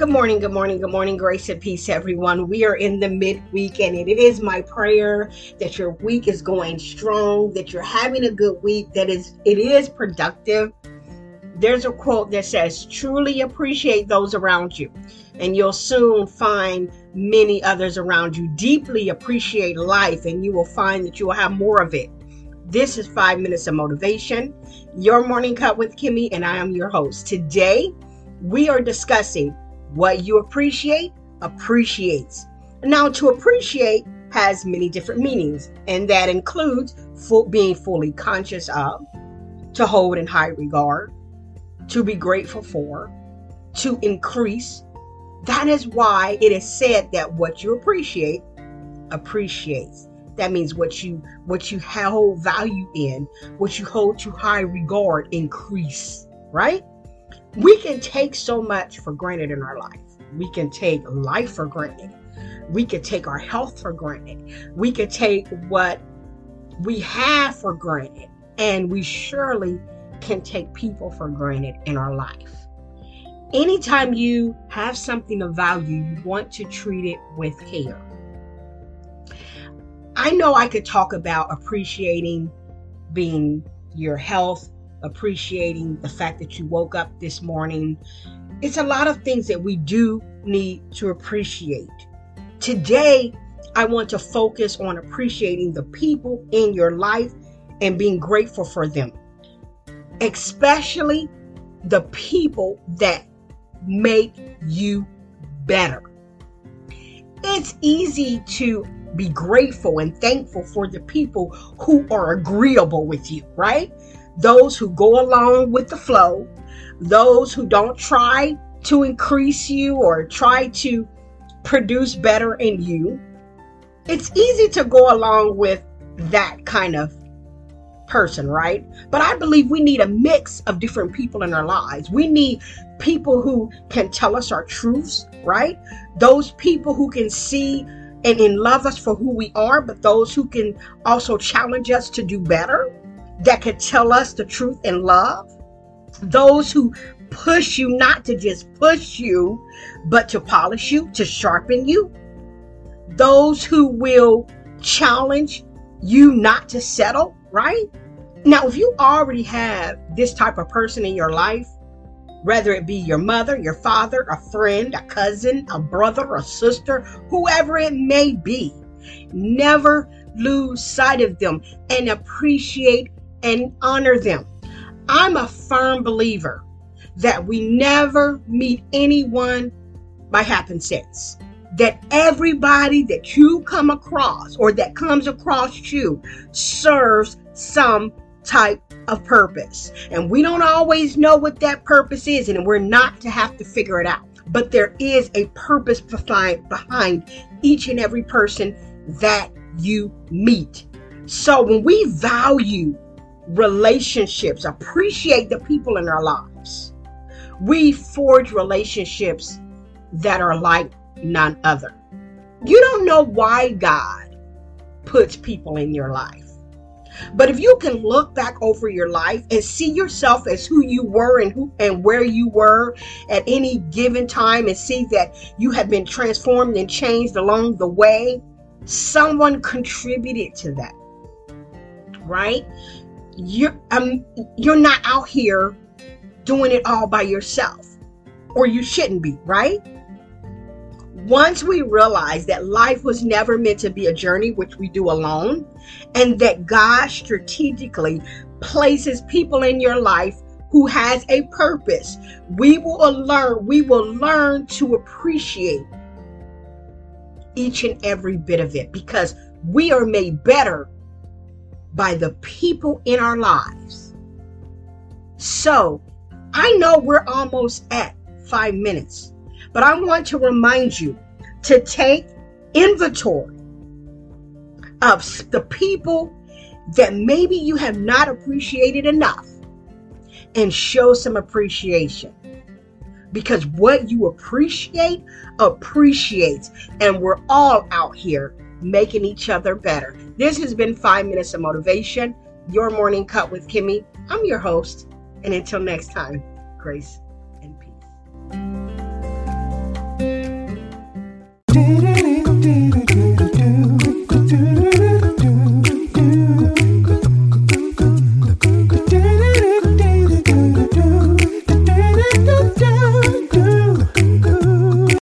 Good morning, good morning, good morning, grace and peace, everyone. We are in the midweek, and it is my prayer that your week is going strong, that you're having a good week, that is it is productive. There's a quote that says, "Truly appreciate those around you, and you'll soon find many others around you. Deeply appreciate life, and you will find that you will have more of it." This is five minutes of motivation. Your morning cup with Kimmy, and I am your host. Today, we are discussing what you appreciate appreciates. Now, to appreciate has many different meanings, and that includes full, being fully conscious of, to hold in high regard, to be grateful for, to increase. That is why it is said that what you appreciate appreciates. That means what you what you hold value in, what you hold to high regard increase, right? We can take so much for granted in our life. We can take life for granted. We can take our health for granted. We can take what we have for granted. And we surely can take people for granted in our life. Anytime you have something of value, you want to treat it with care. I know I could talk about appreciating being your health, appreciating the fact that you woke up this morning. It's a lot of things that we do need to appreciate. Today, I want to focus on appreciating the people in your life and being grateful for them, especially the people that make you better. It's easy to be grateful and thankful for the people who are agreeable with you, right? Those who go along with the flow, those who don't try to increase you or try to produce better in you. It's easy to go along with that kind of person, right? But I believe we need a mix of different people in our lives. We need people who can tell us our truths, right? Those people who can see and in love us for who we are, but those who can also challenge us to do better that could tell us the truth in love. Those who push you not to just push you, but to polish you, to sharpen you. Those who will challenge you not to settle, right? Now, if you already have this type of person in your life, whether it be your mother, your father, a friend, a cousin, a brother, a sister, whoever it may be, never lose sight of them and appreciate and honor them. I'm a firm believer that we never meet anyone by happenstance. That everybody that you come across or that comes across you serves some type of purpose. And we don't always know what that purpose is, and we're not to have to figure it out. But there is a purpose behind, each and every person that you meet. So when we value relationships, appreciate the people in our lives. We forge relationships that are like none other. You don't know why God puts people in your life. But if you can look back over your life and see yourself as who you were and who and where you were at any given time and see that you have been transformed and changed along the way, someone contributed to that. Right? You're um you're not out here doing it all by yourself. Or you shouldn't be, right? once we realize that life was never meant to be a journey which we do alone, and that God strategically places people in your life who has a purpose, we will learn, we will learn to appreciate each and every bit of it because we are made better by the people in our lives. So, I know we're almost at five minutes. But I want to remind you to take inventory of the people that maybe you have not appreciated enough and show some appreciation. Because what you appreciate appreciates, and we're all out here making each other better. This has been Five Minutes of Motivation, your morning cup with Kimmy. I'm your host, and until next time, Grace.